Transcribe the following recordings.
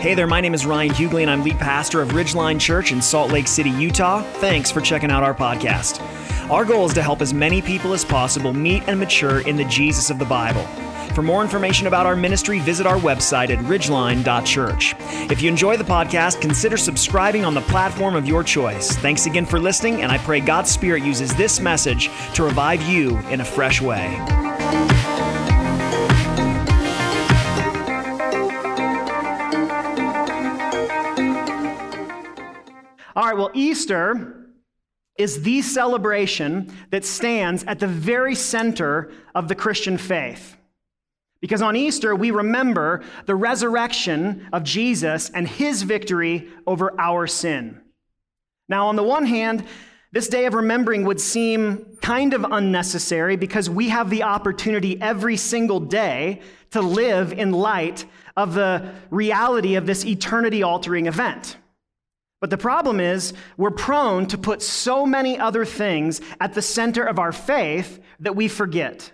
Hey there, my name is Ryan Hughley, and I'm lead pastor of Ridgeline Church in Salt Lake City, Utah. Thanks for checking out our podcast. Our goal is to help as many people as possible meet and mature in the Jesus of the Bible. For more information about our ministry, visit our website at ridgeline.church. If you enjoy the podcast, consider subscribing on the platform of your choice. Thanks again for listening, and I pray God's Spirit uses this message to revive you in a fresh way. All right, well, Easter is the celebration that stands at the very center of the Christian faith. Because on Easter, we remember the resurrection of Jesus and his victory over our sin. Now, on the one hand, this day of remembering would seem kind of unnecessary because we have the opportunity every single day to live in light of the reality of this eternity altering event. But the problem is, we're prone to put so many other things at the center of our faith that we forget.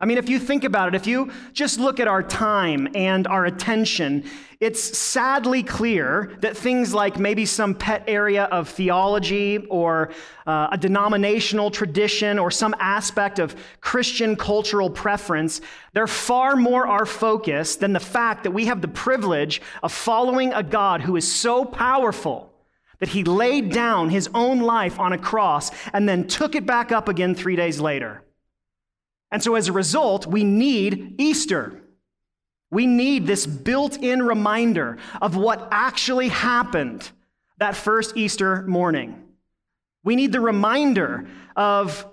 I mean, if you think about it, if you just look at our time and our attention, it's sadly clear that things like maybe some pet area of theology or uh, a denominational tradition or some aspect of Christian cultural preference, they're far more our focus than the fact that we have the privilege of following a God who is so powerful that he laid down his own life on a cross and then took it back up again three days later. And so as a result, we need Easter. We need this built in reminder of what actually happened that first Easter morning. We need the reminder of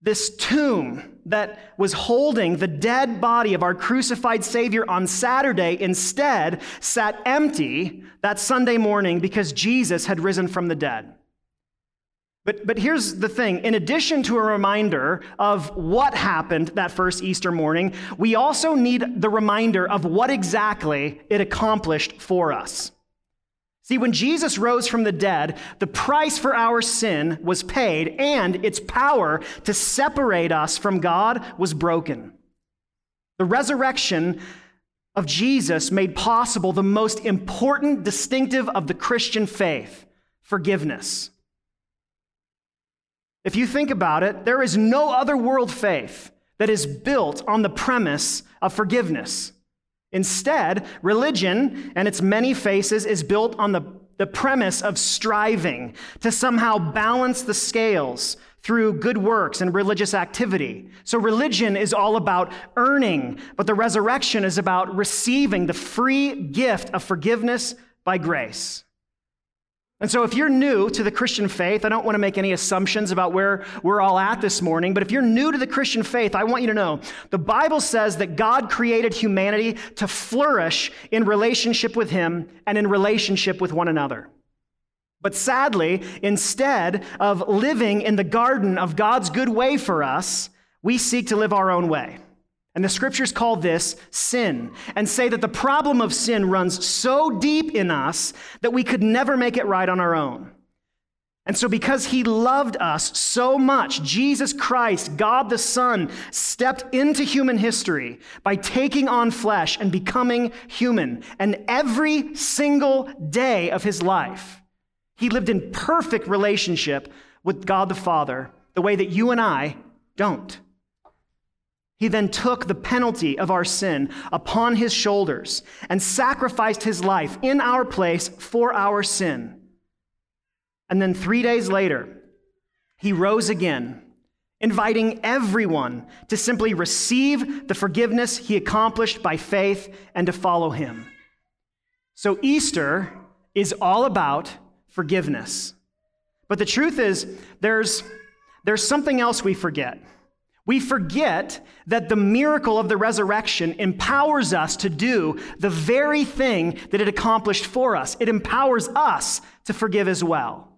this tomb that was holding the dead body of our crucified Savior on Saturday instead sat empty that Sunday morning because Jesus had risen from the dead. But, but here's the thing in addition to a reminder of what happened that first Easter morning, we also need the reminder of what exactly it accomplished for us. See, when Jesus rose from the dead, the price for our sin was paid, and its power to separate us from God was broken. The resurrection of Jesus made possible the most important distinctive of the Christian faith forgiveness. If you think about it, there is no other world faith that is built on the premise of forgiveness. Instead, religion and its many faces is built on the, the premise of striving to somehow balance the scales through good works and religious activity. So religion is all about earning, but the resurrection is about receiving the free gift of forgiveness by grace. And so, if you're new to the Christian faith, I don't want to make any assumptions about where we're all at this morning, but if you're new to the Christian faith, I want you to know the Bible says that God created humanity to flourish in relationship with Him and in relationship with one another. But sadly, instead of living in the garden of God's good way for us, we seek to live our own way. And the scriptures call this sin and say that the problem of sin runs so deep in us that we could never make it right on our own. And so, because he loved us so much, Jesus Christ, God the Son, stepped into human history by taking on flesh and becoming human. And every single day of his life, he lived in perfect relationship with God the Father, the way that you and I don't. He then took the penalty of our sin upon his shoulders and sacrificed his life in our place for our sin. And then three days later, he rose again, inviting everyone to simply receive the forgiveness he accomplished by faith and to follow him. So Easter is all about forgiveness. But the truth is, there's, there's something else we forget. We forget that the miracle of the resurrection empowers us to do the very thing that it accomplished for us. It empowers us to forgive as well.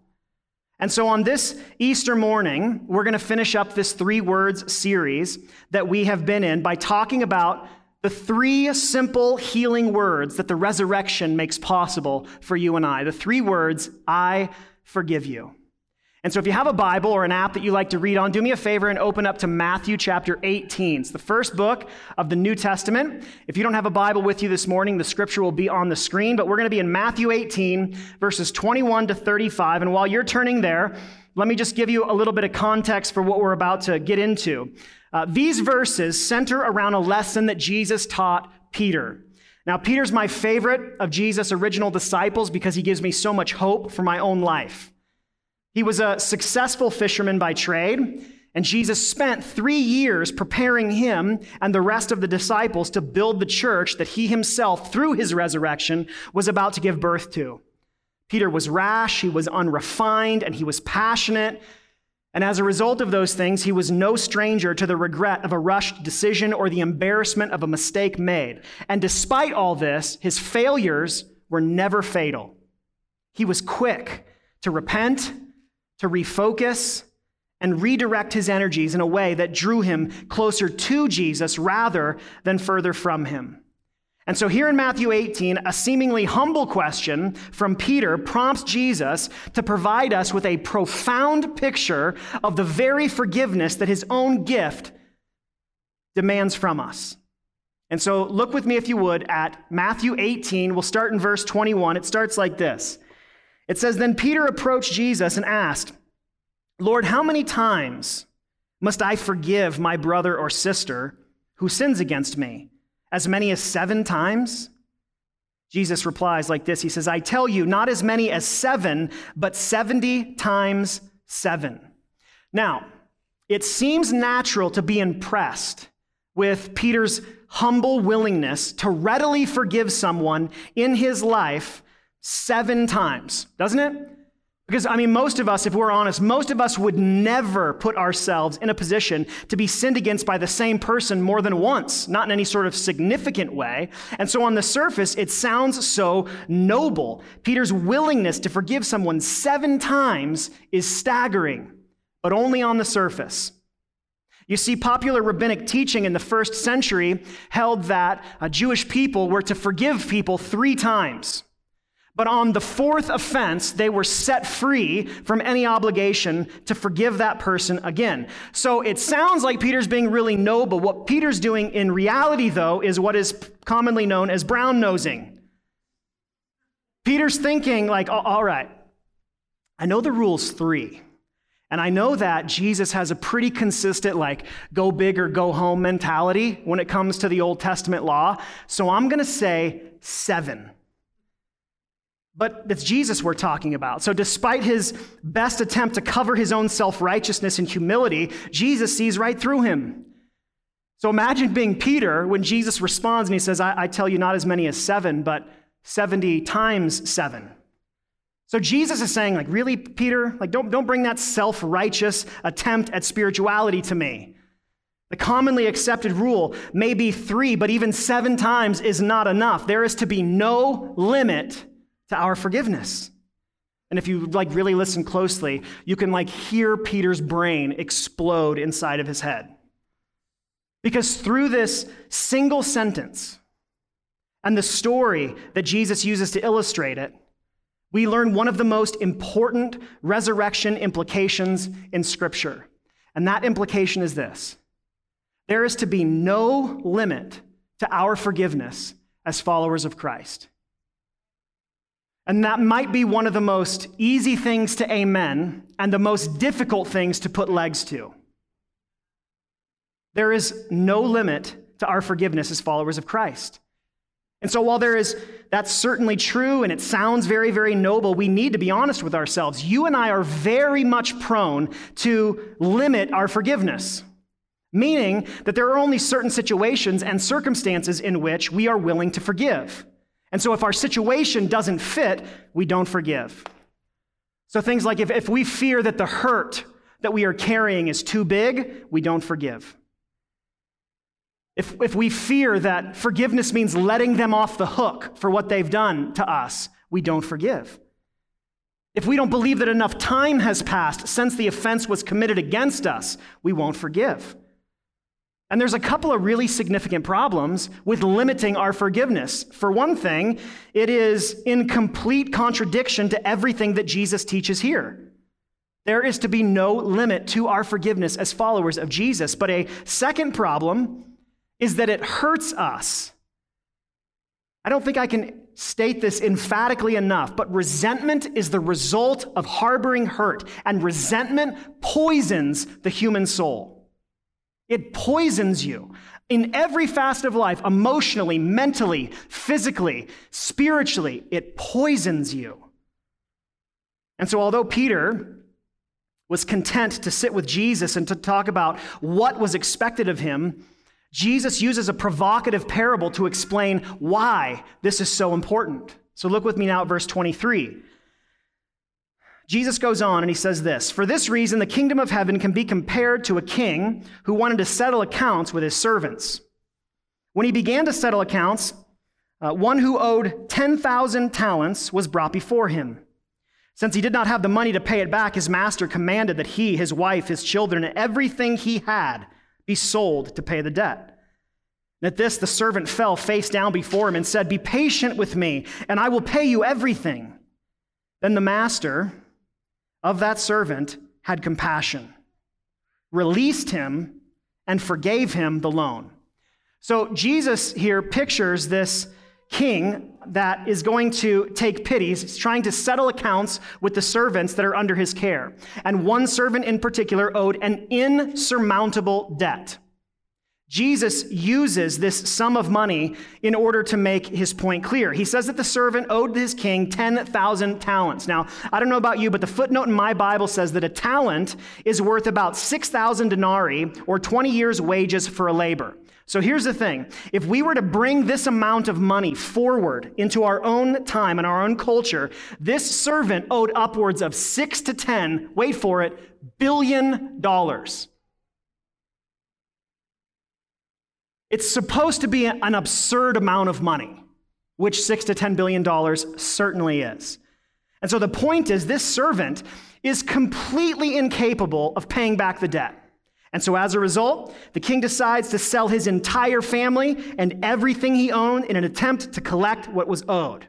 And so on this Easter morning, we're going to finish up this three words series that we have been in by talking about the three simple healing words that the resurrection makes possible for you and I. The three words, I forgive you. And so if you have a Bible or an app that you like to read on, do me a favor and open up to Matthew chapter 18. It's the first book of the New Testament. If you don't have a Bible with you this morning, the scripture will be on the screen, but we're going to be in Matthew 18, verses 21 to 35. And while you're turning there, let me just give you a little bit of context for what we're about to get into. Uh, these verses center around a lesson that Jesus taught Peter. Now, Peter's my favorite of Jesus' original disciples because he gives me so much hope for my own life. He was a successful fisherman by trade, and Jesus spent three years preparing him and the rest of the disciples to build the church that he himself, through his resurrection, was about to give birth to. Peter was rash, he was unrefined, and he was passionate. And as a result of those things, he was no stranger to the regret of a rushed decision or the embarrassment of a mistake made. And despite all this, his failures were never fatal. He was quick to repent to refocus and redirect his energies in a way that drew him closer to Jesus rather than further from him. And so, here in Matthew 18, a seemingly humble question from Peter prompts Jesus to provide us with a profound picture of the very forgiveness that his own gift demands from us. And so, look with me, if you would, at Matthew 18. We'll start in verse 21. It starts like this it says, Then Peter approached Jesus and asked, Lord, how many times must I forgive my brother or sister who sins against me? As many as seven times? Jesus replies like this He says, I tell you, not as many as seven, but 70 times seven. Now, it seems natural to be impressed with Peter's humble willingness to readily forgive someone in his life seven times, doesn't it? Because, I mean, most of us, if we're honest, most of us would never put ourselves in a position to be sinned against by the same person more than once, not in any sort of significant way. And so, on the surface, it sounds so noble. Peter's willingness to forgive someone seven times is staggering, but only on the surface. You see, popular rabbinic teaching in the first century held that uh, Jewish people were to forgive people three times. But on the fourth offense, they were set free from any obligation to forgive that person again. So it sounds like Peter's being really noble. What Peter's doing in reality, though, is what is commonly known as brown nosing. Peter's thinking, like, all right, I know the rule's three. And I know that Jesus has a pretty consistent, like, go big or go home mentality when it comes to the Old Testament law. So I'm going to say seven. But it's Jesus we're talking about. So, despite his best attempt to cover his own self righteousness and humility, Jesus sees right through him. So, imagine being Peter when Jesus responds and he says, I, I tell you not as many as seven, but 70 times seven. So, Jesus is saying, like, really, Peter? Like, don't, don't bring that self righteous attempt at spirituality to me. The commonly accepted rule may be three, but even seven times is not enough. There is to be no limit to our forgiveness. And if you like really listen closely, you can like hear Peter's brain explode inside of his head. Because through this single sentence and the story that Jesus uses to illustrate it, we learn one of the most important resurrection implications in Scripture. And that implication is this there is to be no limit to our forgiveness as followers of Christ. And that might be one of the most easy things to amen and the most difficult things to put legs to. There is no limit to our forgiveness as followers of Christ. And so, while there is, that's certainly true and it sounds very, very noble, we need to be honest with ourselves. You and I are very much prone to limit our forgiveness, meaning that there are only certain situations and circumstances in which we are willing to forgive. And so if our situation doesn't fit, we don't forgive. So things like if, if we fear that the hurt that we are carrying is too big, we don't forgive. If, if we fear that forgiveness means letting them off the hook for what they've done to us, we don't forgive. If we don't believe that enough time has passed since the offense was committed against us, we won't forgive. And there's a couple of really significant problems with limiting our forgiveness. For one thing, it is in complete contradiction to everything that Jesus teaches here. There is to be no limit to our forgiveness as followers of Jesus. But a second problem is that it hurts us. I don't think I can state this emphatically enough, but resentment is the result of harboring hurt, and resentment poisons the human soul. It poisons you in every facet of life emotionally, mentally, physically, spiritually. It poisons you. And so, although Peter was content to sit with Jesus and to talk about what was expected of him, Jesus uses a provocative parable to explain why this is so important. So look with me now at verse 23. Jesus goes on and he says this For this reason, the kingdom of heaven can be compared to a king who wanted to settle accounts with his servants. When he began to settle accounts, uh, one who owed 10,000 talents was brought before him. Since he did not have the money to pay it back, his master commanded that he, his wife, his children, and everything he had be sold to pay the debt. At this, the servant fell face down before him and said, Be patient with me, and I will pay you everything. Then the master of that servant had compassion, released him, and forgave him the loan. So Jesus here pictures this king that is going to take pity. He's trying to settle accounts with the servants that are under his care. And one servant in particular owed an insurmountable debt. Jesus uses this sum of money in order to make his point clear. He says that the servant owed his king 10,000 talents. Now, I don't know about you, but the footnote in my Bible says that a talent is worth about 6,000 denarii or 20 years' wages for a labor. So here's the thing if we were to bring this amount of money forward into our own time and our own culture, this servant owed upwards of six to 10, wait for it, billion dollars. It's supposed to be an absurd amount of money, which six to ten billion dollars certainly is. And so the point is, this servant is completely incapable of paying back the debt. And so as a result, the king decides to sell his entire family and everything he owned in an attempt to collect what was owed.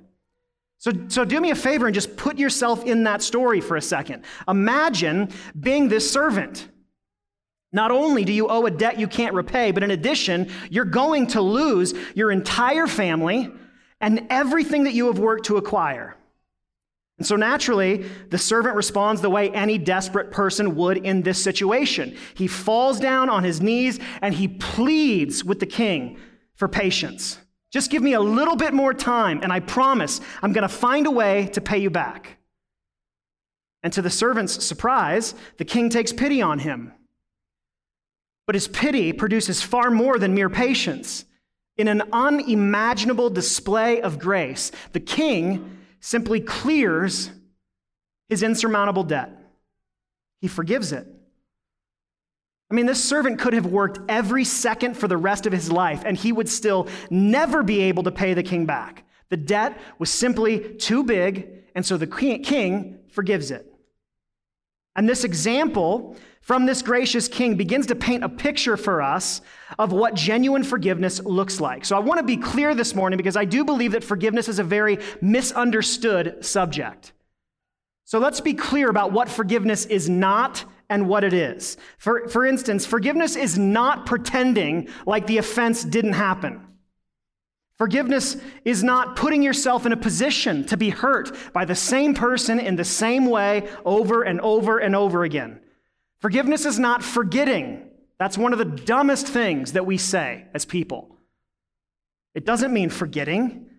So, so do me a favor and just put yourself in that story for a second. Imagine being this servant. Not only do you owe a debt you can't repay, but in addition, you're going to lose your entire family and everything that you have worked to acquire. And so naturally, the servant responds the way any desperate person would in this situation. He falls down on his knees and he pleads with the king for patience. Just give me a little bit more time, and I promise I'm going to find a way to pay you back. And to the servant's surprise, the king takes pity on him. But his pity produces far more than mere patience. In an unimaginable display of grace, the king simply clears his insurmountable debt. He forgives it. I mean, this servant could have worked every second for the rest of his life, and he would still never be able to pay the king back. The debt was simply too big, and so the king forgives it. And this example from this gracious king begins to paint a picture for us of what genuine forgiveness looks like. So I want to be clear this morning because I do believe that forgiveness is a very misunderstood subject. So let's be clear about what forgiveness is not and what it is. For, for instance, forgiveness is not pretending like the offense didn't happen. Forgiveness is not putting yourself in a position to be hurt by the same person in the same way over and over and over again. Forgiveness is not forgetting. That's one of the dumbest things that we say as people. It doesn't mean forgetting.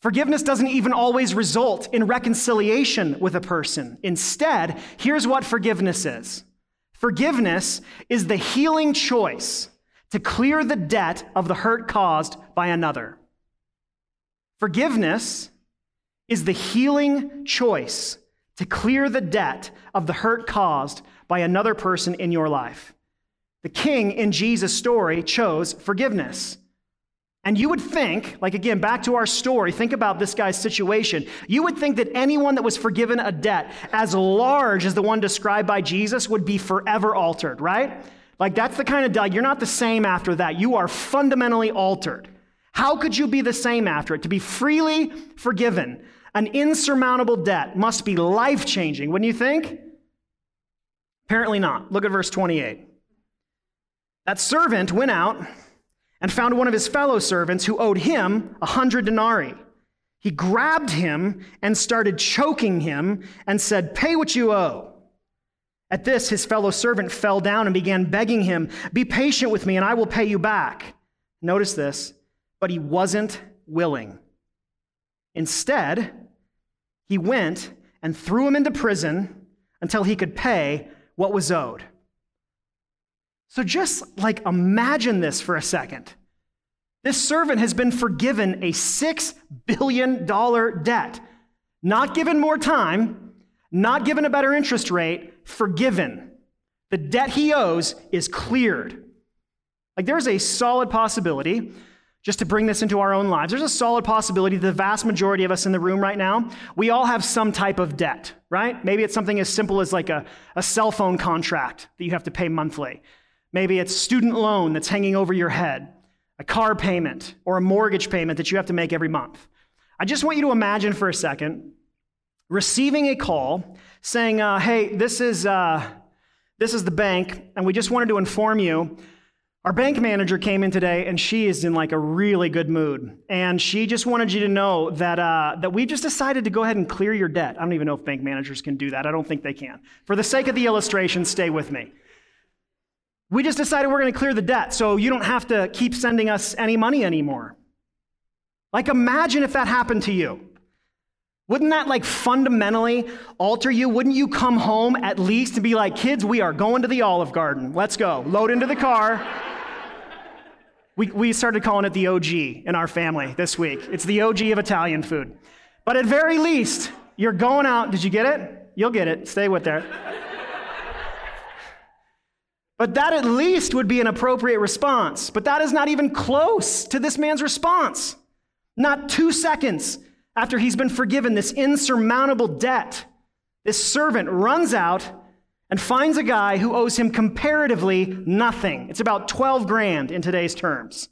Forgiveness doesn't even always result in reconciliation with a person. Instead, here's what forgiveness is forgiveness is the healing choice to clear the debt of the hurt caused by another. Forgiveness is the healing choice to clear the debt of the hurt caused by another person in your life. The king in Jesus' story chose forgiveness. And you would think, like again, back to our story, think about this guy's situation. You would think that anyone that was forgiven a debt as large as the one described by Jesus would be forever altered, right? Like that's the kind of debt, you're not the same after that. You are fundamentally altered. How could you be the same after it? To be freely forgiven, an insurmountable debt must be life changing, wouldn't you think? Apparently not. Look at verse 28. That servant went out and found one of his fellow servants who owed him a hundred denarii. He grabbed him and started choking him and said, Pay what you owe. At this, his fellow servant fell down and began begging him, Be patient with me and I will pay you back. Notice this, but he wasn't willing. Instead, he went and threw him into prison until he could pay what was owed. So just like imagine this for a second. This servant has been forgiven a $6 billion debt, not given more time, not given a better interest rate, forgiven. The debt he owes is cleared. Like there's a solid possibility, just to bring this into our own lives, there's a solid possibility that the vast majority of us in the room right now, we all have some type of debt, right? Maybe it's something as simple as like a, a cell phone contract that you have to pay monthly. Maybe it's student loan that's hanging over your head a car payment or a mortgage payment that you have to make every month. I just want you to imagine for a second receiving a call saying, uh, "Hey, this is uh, this is the bank, and we just wanted to inform you." Our bank manager came in today and she is in like a really good mood. And she just wanted you to know that, uh, that we just decided to go ahead and clear your debt. I don't even know if bank managers can do that. I don't think they can. For the sake of the illustration, stay with me. We just decided we're going to clear the debt so you don't have to keep sending us any money anymore. Like, imagine if that happened to you. Wouldn't that like fundamentally alter you? Wouldn't you come home at least and be like, kids, we are going to the Olive Garden. Let's go. Load into the car. We, we started calling it the OG in our family this week. It's the OG of Italian food. But at very least, you're going out. Did you get it? You'll get it. Stay with there. But that at least would be an appropriate response. But that is not even close to this man's response. Not two seconds after he's been forgiven this insurmountable debt, this servant runs out and finds a guy who owes him comparatively nothing. It's about 12 grand in today's terms.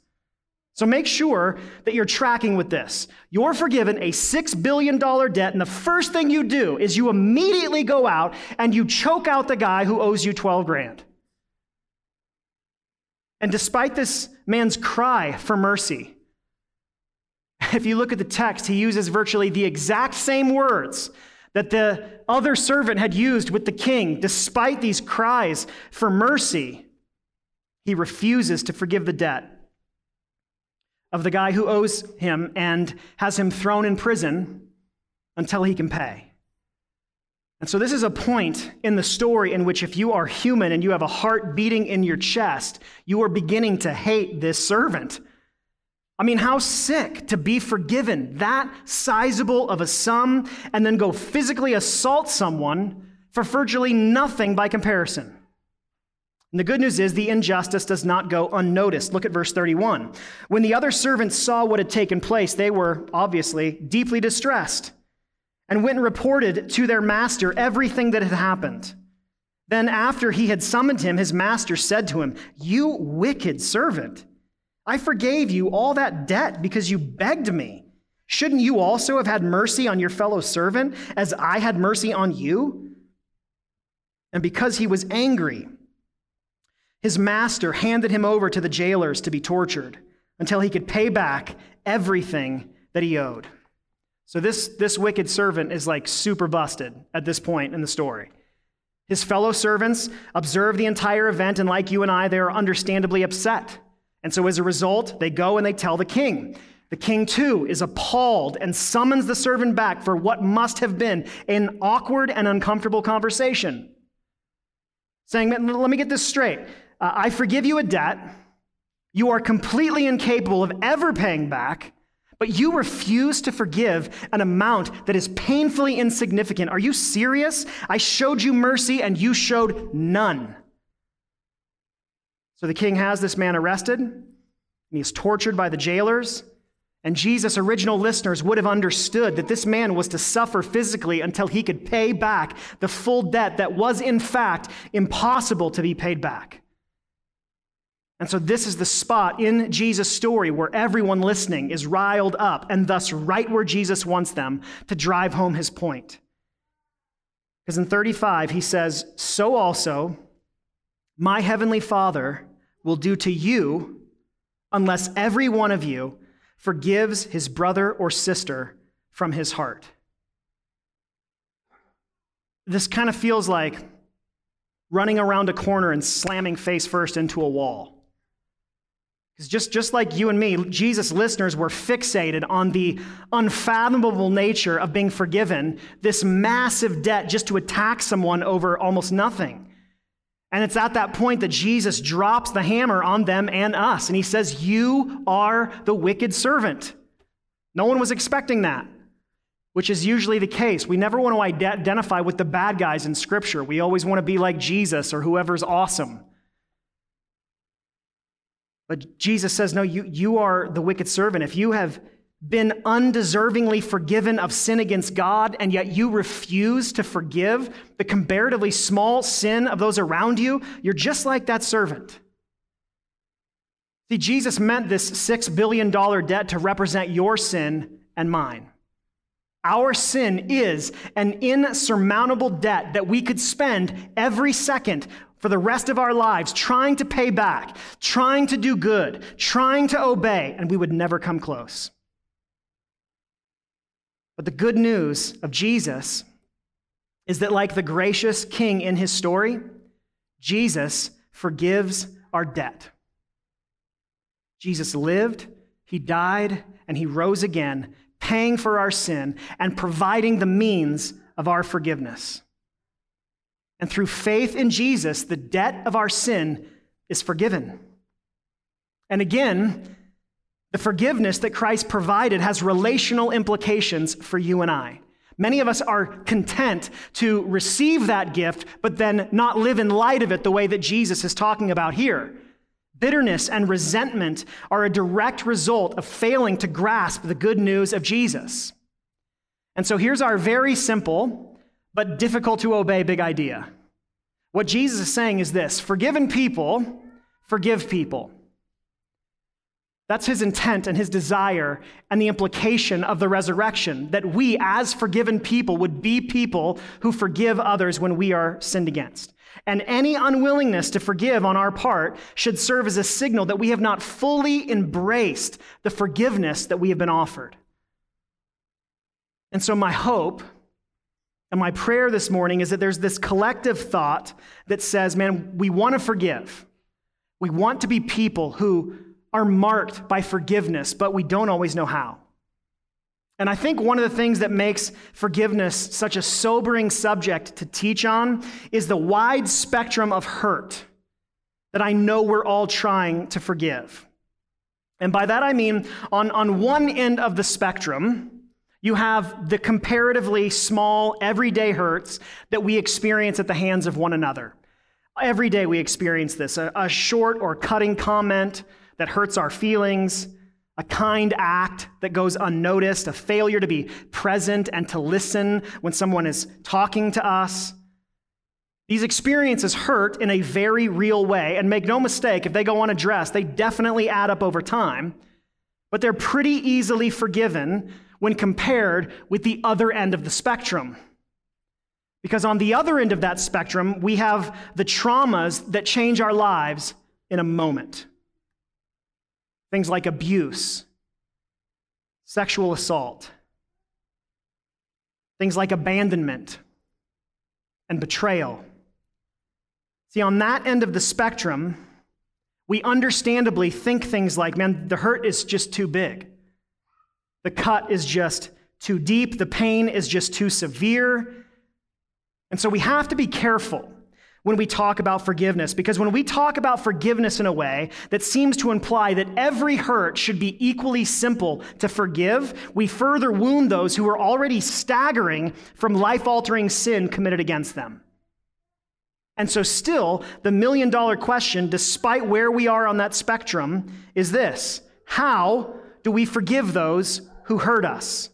So make sure that you're tracking with this. You're forgiven a $6 billion debt, and the first thing you do is you immediately go out and you choke out the guy who owes you 12 grand. And despite this man's cry for mercy, if you look at the text, he uses virtually the exact same words that the other servant had used with the king. Despite these cries for mercy, he refuses to forgive the debt of the guy who owes him and has him thrown in prison until he can pay. And so, this is a point in the story in which, if you are human and you have a heart beating in your chest, you are beginning to hate this servant. I mean, how sick to be forgiven that sizable of a sum and then go physically assault someone for virtually nothing by comparison. And the good news is the injustice does not go unnoticed. Look at verse 31. When the other servants saw what had taken place, they were obviously deeply distressed and went and reported to their master everything that had happened. Then, after he had summoned him, his master said to him, You wicked servant, I forgave you all that debt because you begged me. Shouldn't you also have had mercy on your fellow servant as I had mercy on you? And because he was angry, his master handed him over to the jailers to be tortured until he could pay back everything that he owed. So this, this wicked servant is like super busted at this point in the story. His fellow servants observe the entire event, and like you and I, they are understandably upset. And so as a result, they go and they tell the king. The king, too, is appalled and summons the servant back for what must have been an awkward and uncomfortable conversation. Saying, Let me get this straight. Uh, I forgive you a debt you are completely incapable of ever paying back but you refuse to forgive an amount that is painfully insignificant. Are you serious? I showed you mercy and you showed none. So the king has this man arrested, and he is tortured by the jailers. And Jesus' original listeners would have understood that this man was to suffer physically until he could pay back the full debt that was, in fact, impossible to be paid back. And so, this is the spot in Jesus' story where everyone listening is riled up, and thus right where Jesus wants them to drive home his point. Because in 35, he says, So also my heavenly Father will do to you unless every one of you forgives his brother or sister from his heart. This kind of feels like running around a corner and slamming face first into a wall. Because just, just like you and me, Jesus' listeners were fixated on the unfathomable nature of being forgiven, this massive debt just to attack someone over almost nothing. And it's at that point that Jesus drops the hammer on them and us. And he says, You are the wicked servant. No one was expecting that, which is usually the case. We never want to identify with the bad guys in Scripture. We always want to be like Jesus or whoever's awesome. But Jesus says, No, you, you are the wicked servant. If you have been undeservingly forgiven of sin against God, and yet you refuse to forgive the comparatively small sin of those around you, you're just like that servant. See, Jesus meant this $6 billion debt to represent your sin and mine. Our sin is an insurmountable debt that we could spend every second for the rest of our lives trying to pay back, trying to do good, trying to obey, and we would never come close. But the good news of Jesus is that, like the gracious king in his story, Jesus forgives our debt. Jesus lived, he died, and he rose again, paying for our sin and providing the means of our forgiveness. And through faith in Jesus, the debt of our sin is forgiven. And again, the forgiveness that Christ provided has relational implications for you and I. Many of us are content to receive that gift, but then not live in light of it the way that Jesus is talking about here. Bitterness and resentment are a direct result of failing to grasp the good news of Jesus. And so here's our very simple but difficult to obey big idea. What Jesus is saying is this forgiven people forgive people. That's his intent and his desire and the implication of the resurrection that we, as forgiven people, would be people who forgive others when we are sinned against. And any unwillingness to forgive on our part should serve as a signal that we have not fully embraced the forgiveness that we have been offered. And so, my hope and my prayer this morning is that there's this collective thought that says, man, we want to forgive. We want to be people who are marked by forgiveness, but we don't always know how. And I think one of the things that makes forgiveness such a sobering subject to teach on is the wide spectrum of hurt that I know we're all trying to forgive. And by that I mean, on, on one end of the spectrum, you have the comparatively small, everyday hurts that we experience at the hands of one another. Every day we experience this a, a short or cutting comment, that hurts our feelings, a kind act that goes unnoticed, a failure to be present and to listen when someone is talking to us. These experiences hurt in a very real way, and make no mistake, if they go unaddressed, they definitely add up over time, but they're pretty easily forgiven when compared with the other end of the spectrum. Because on the other end of that spectrum, we have the traumas that change our lives in a moment. Things like abuse, sexual assault, things like abandonment and betrayal. See, on that end of the spectrum, we understandably think things like, man, the hurt is just too big. The cut is just too deep. The pain is just too severe. And so we have to be careful when we talk about forgiveness. Because when we talk about forgiveness in a way that seems to imply that every hurt should be equally simple to forgive, we further wound those who are already staggering from life altering sin committed against them. And so, still, the million dollar question, despite where we are on that spectrum, is this How do we forgive those who hurt us?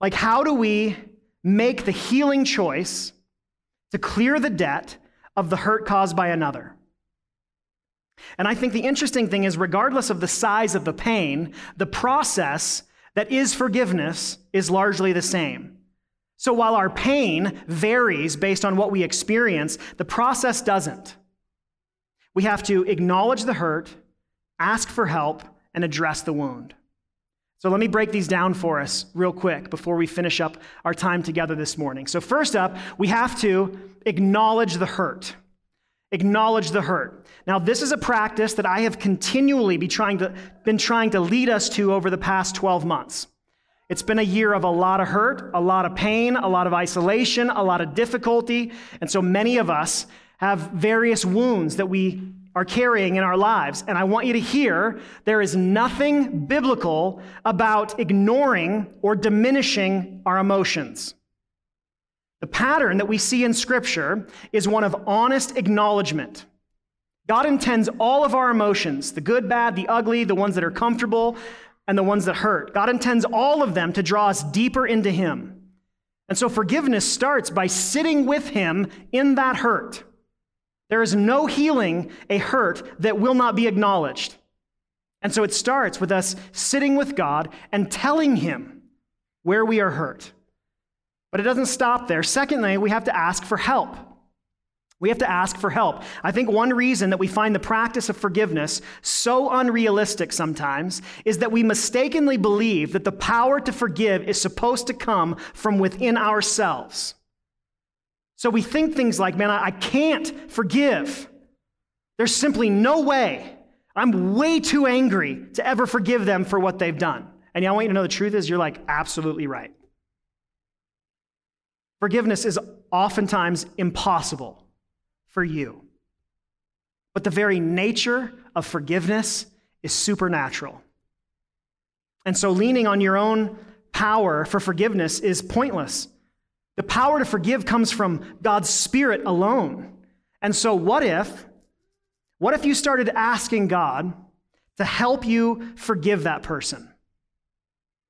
Like, how do we make the healing choice to clear the debt of the hurt caused by another. And I think the interesting thing is, regardless of the size of the pain, the process that is forgiveness is largely the same. So while our pain varies based on what we experience, the process doesn't. We have to acknowledge the hurt, ask for help, and address the wound. So let me break these down for us real quick before we finish up our time together this morning. So, first up, we have to acknowledge the hurt. Acknowledge the hurt. Now, this is a practice that I have continually be trying to, been trying to lead us to over the past 12 months. It's been a year of a lot of hurt, a lot of pain, a lot of isolation, a lot of difficulty. And so many of us have various wounds that we are carrying in our lives. And I want you to hear there is nothing biblical about ignoring or diminishing our emotions. The pattern that we see in Scripture is one of honest acknowledgement. God intends all of our emotions, the good, bad, the ugly, the ones that are comfortable, and the ones that hurt. God intends all of them to draw us deeper into Him. And so forgiveness starts by sitting with Him in that hurt. There is no healing a hurt that will not be acknowledged. And so it starts with us sitting with God and telling Him where we are hurt. But it doesn't stop there. Secondly, we have to ask for help. We have to ask for help. I think one reason that we find the practice of forgiveness so unrealistic sometimes is that we mistakenly believe that the power to forgive is supposed to come from within ourselves. So we think things like, man, I can't forgive. There's simply no way. I'm way too angry to ever forgive them for what they've done. And I want you to know the truth is, you're like absolutely right. Forgiveness is oftentimes impossible for you. But the very nature of forgiveness is supernatural. And so leaning on your own power for forgiveness is pointless. The power to forgive comes from God's Spirit alone. And so, what if, what if you started asking God to help you forgive that person?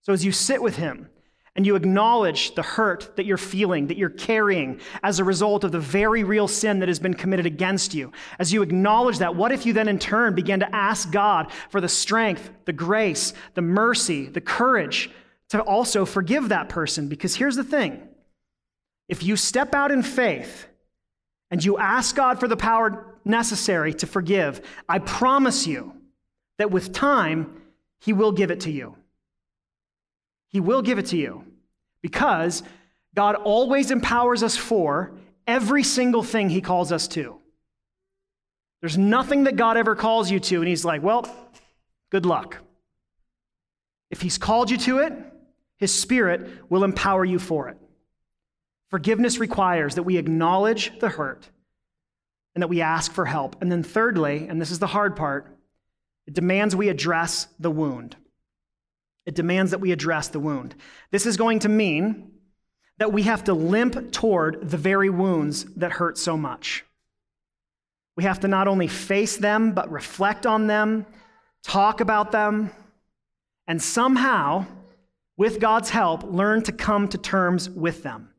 So, as you sit with Him and you acknowledge the hurt that you're feeling, that you're carrying as a result of the very real sin that has been committed against you, as you acknowledge that, what if you then in turn began to ask God for the strength, the grace, the mercy, the courage to also forgive that person? Because here's the thing if you step out in faith and you ask God for the power necessary to forgive, I promise you that with time, He will give it to you. He will give it to you because God always empowers us for every single thing He calls us to. There's nothing that God ever calls you to, and He's like, well, good luck. If He's called you to it, His Spirit will empower you for it. Forgiveness requires that we acknowledge the hurt and that we ask for help. And then, thirdly, and this is the hard part, it demands we address the wound. It demands that we address the wound. This is going to mean that we have to limp toward the very wounds that hurt so much. We have to not only face them, but reflect on them, talk about them, and somehow, with God's help, learn to come to terms with them.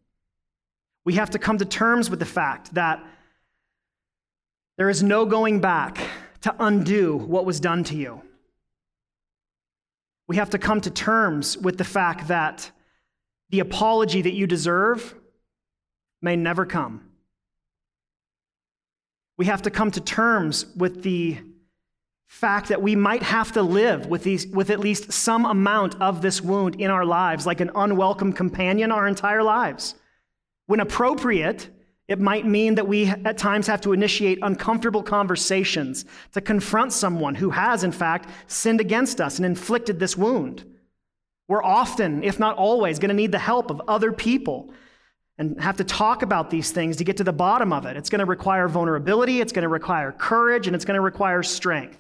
We have to come to terms with the fact that there is no going back to undo what was done to you. We have to come to terms with the fact that the apology that you deserve may never come. We have to come to terms with the fact that we might have to live with, these, with at least some amount of this wound in our lives, like an unwelcome companion our entire lives. When appropriate, it might mean that we at times have to initiate uncomfortable conversations to confront someone who has, in fact, sinned against us and inflicted this wound. We're often, if not always, going to need the help of other people and have to talk about these things to get to the bottom of it. It's going to require vulnerability, it's going to require courage, and it's going to require strength.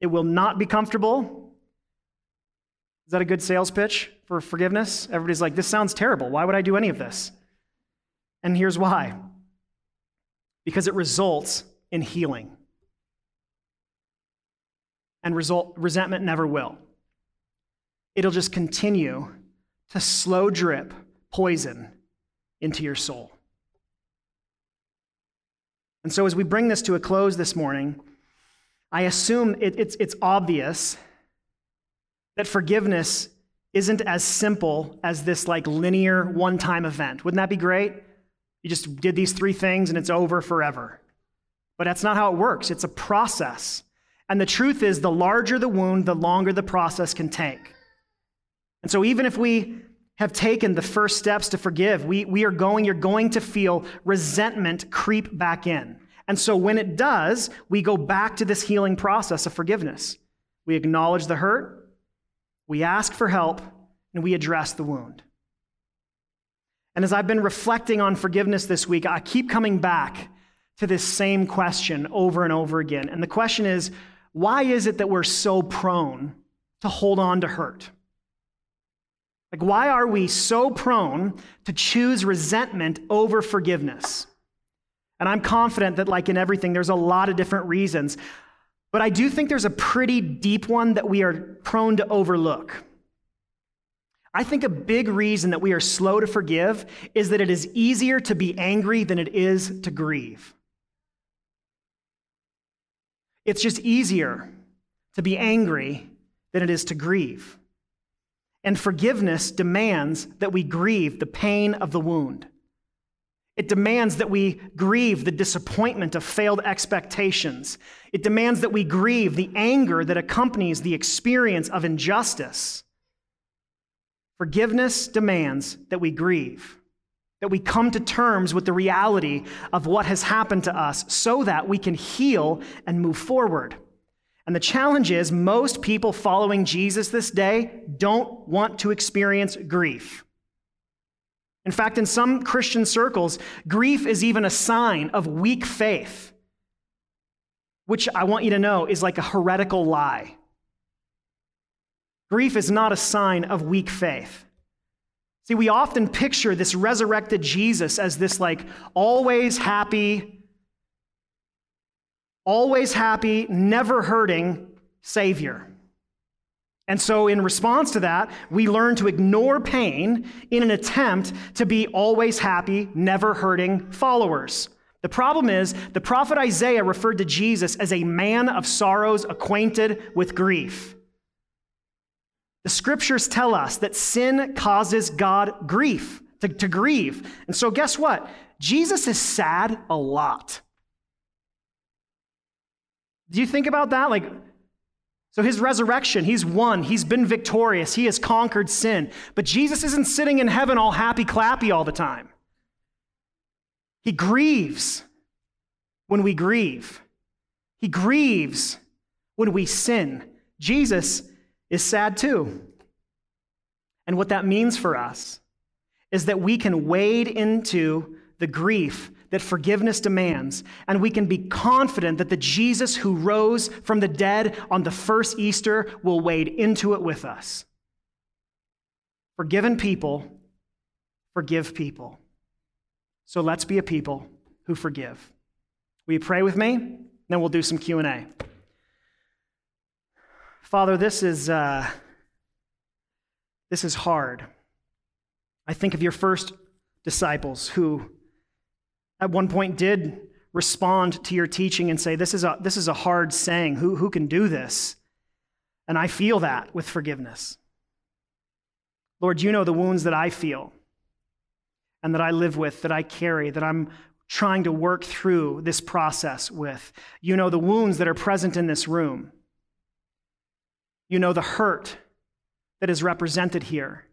It will not be comfortable. Is that a good sales pitch for forgiveness? Everybody's like, this sounds terrible. Why would I do any of this? And here's why because it results in healing. And result, resentment never will. It'll just continue to slow drip poison into your soul. And so, as we bring this to a close this morning, I assume it, it's, it's obvious that forgiveness isn't as simple as this like linear one time event. Wouldn't that be great? You just did these three things and it's over forever. But that's not how it works. It's a process. And the truth is, the larger the wound, the longer the process can take. And so, even if we have taken the first steps to forgive, we, we are going, you're going to feel resentment creep back in. And so, when it does, we go back to this healing process of forgiveness. We acknowledge the hurt, we ask for help, and we address the wound. And as I've been reflecting on forgiveness this week, I keep coming back to this same question over and over again. And the question is why is it that we're so prone to hold on to hurt? Like, why are we so prone to choose resentment over forgiveness? And I'm confident that, like in everything, there's a lot of different reasons. But I do think there's a pretty deep one that we are prone to overlook. I think a big reason that we are slow to forgive is that it is easier to be angry than it is to grieve. It's just easier to be angry than it is to grieve. And forgiveness demands that we grieve the pain of the wound. It demands that we grieve the disappointment of failed expectations. It demands that we grieve the anger that accompanies the experience of injustice. Forgiveness demands that we grieve, that we come to terms with the reality of what has happened to us so that we can heal and move forward. And the challenge is most people following Jesus this day don't want to experience grief. In fact, in some Christian circles, grief is even a sign of weak faith, which I want you to know is like a heretical lie. Grief is not a sign of weak faith. See, we often picture this resurrected Jesus as this like always happy, always happy, never hurting Savior. And so, in response to that, we learn to ignore pain in an attempt to be always happy, never hurting followers. The problem is, the prophet Isaiah referred to Jesus as a man of sorrows acquainted with grief. The scriptures tell us that sin causes God grief, to, to grieve. And so, guess what? Jesus is sad a lot. Do you think about that? Like, so his resurrection, he's won, he's been victorious, he has conquered sin. But Jesus isn't sitting in heaven all happy clappy all the time. He grieves when we grieve, he grieves when we sin. Jesus is sad too. And what that means for us is that we can wade into the grief that forgiveness demands, and we can be confident that the Jesus who rose from the dead on the first Easter will wade into it with us. Forgiven people forgive people. So let's be a people who forgive. Will you pray with me? Then we'll do some Q&A. Father, this is, uh, this is hard. I think of your first disciples who at one point did respond to your teaching and say, This is a, this is a hard saying. Who, who can do this? And I feel that with forgiveness. Lord, you know the wounds that I feel and that I live with, that I carry, that I'm trying to work through this process with. You know the wounds that are present in this room. You know the hurt that is represented here.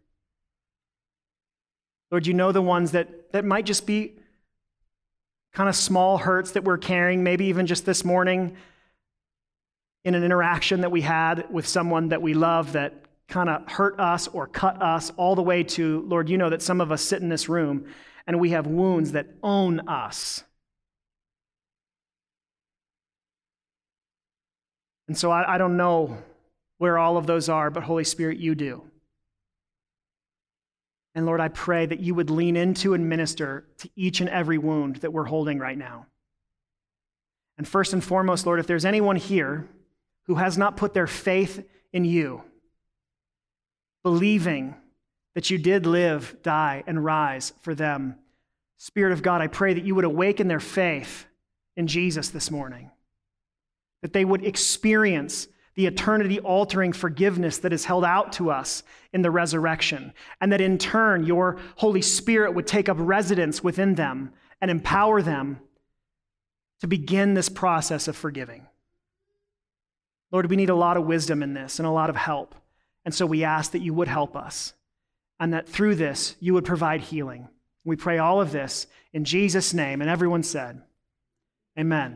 Lord, you know the ones that, that might just be kind of small hurts that we're carrying, maybe even just this morning in an interaction that we had with someone that we love that kind of hurt us or cut us, all the way to, Lord, you know that some of us sit in this room and we have wounds that own us. And so I, I don't know where all of those are, but Holy Spirit, you do. And Lord, I pray that you would lean into and minister to each and every wound that we're holding right now. And first and foremost, Lord, if there's anyone here who has not put their faith in you, believing that you did live, die, and rise for them, Spirit of God, I pray that you would awaken their faith in Jesus this morning, that they would experience the eternity altering forgiveness that is held out to us in the resurrection, and that in turn your Holy Spirit would take up residence within them and empower them to begin this process of forgiving. Lord, we need a lot of wisdom in this and a lot of help. And so we ask that you would help us and that through this you would provide healing. We pray all of this in Jesus' name. And everyone said, Amen.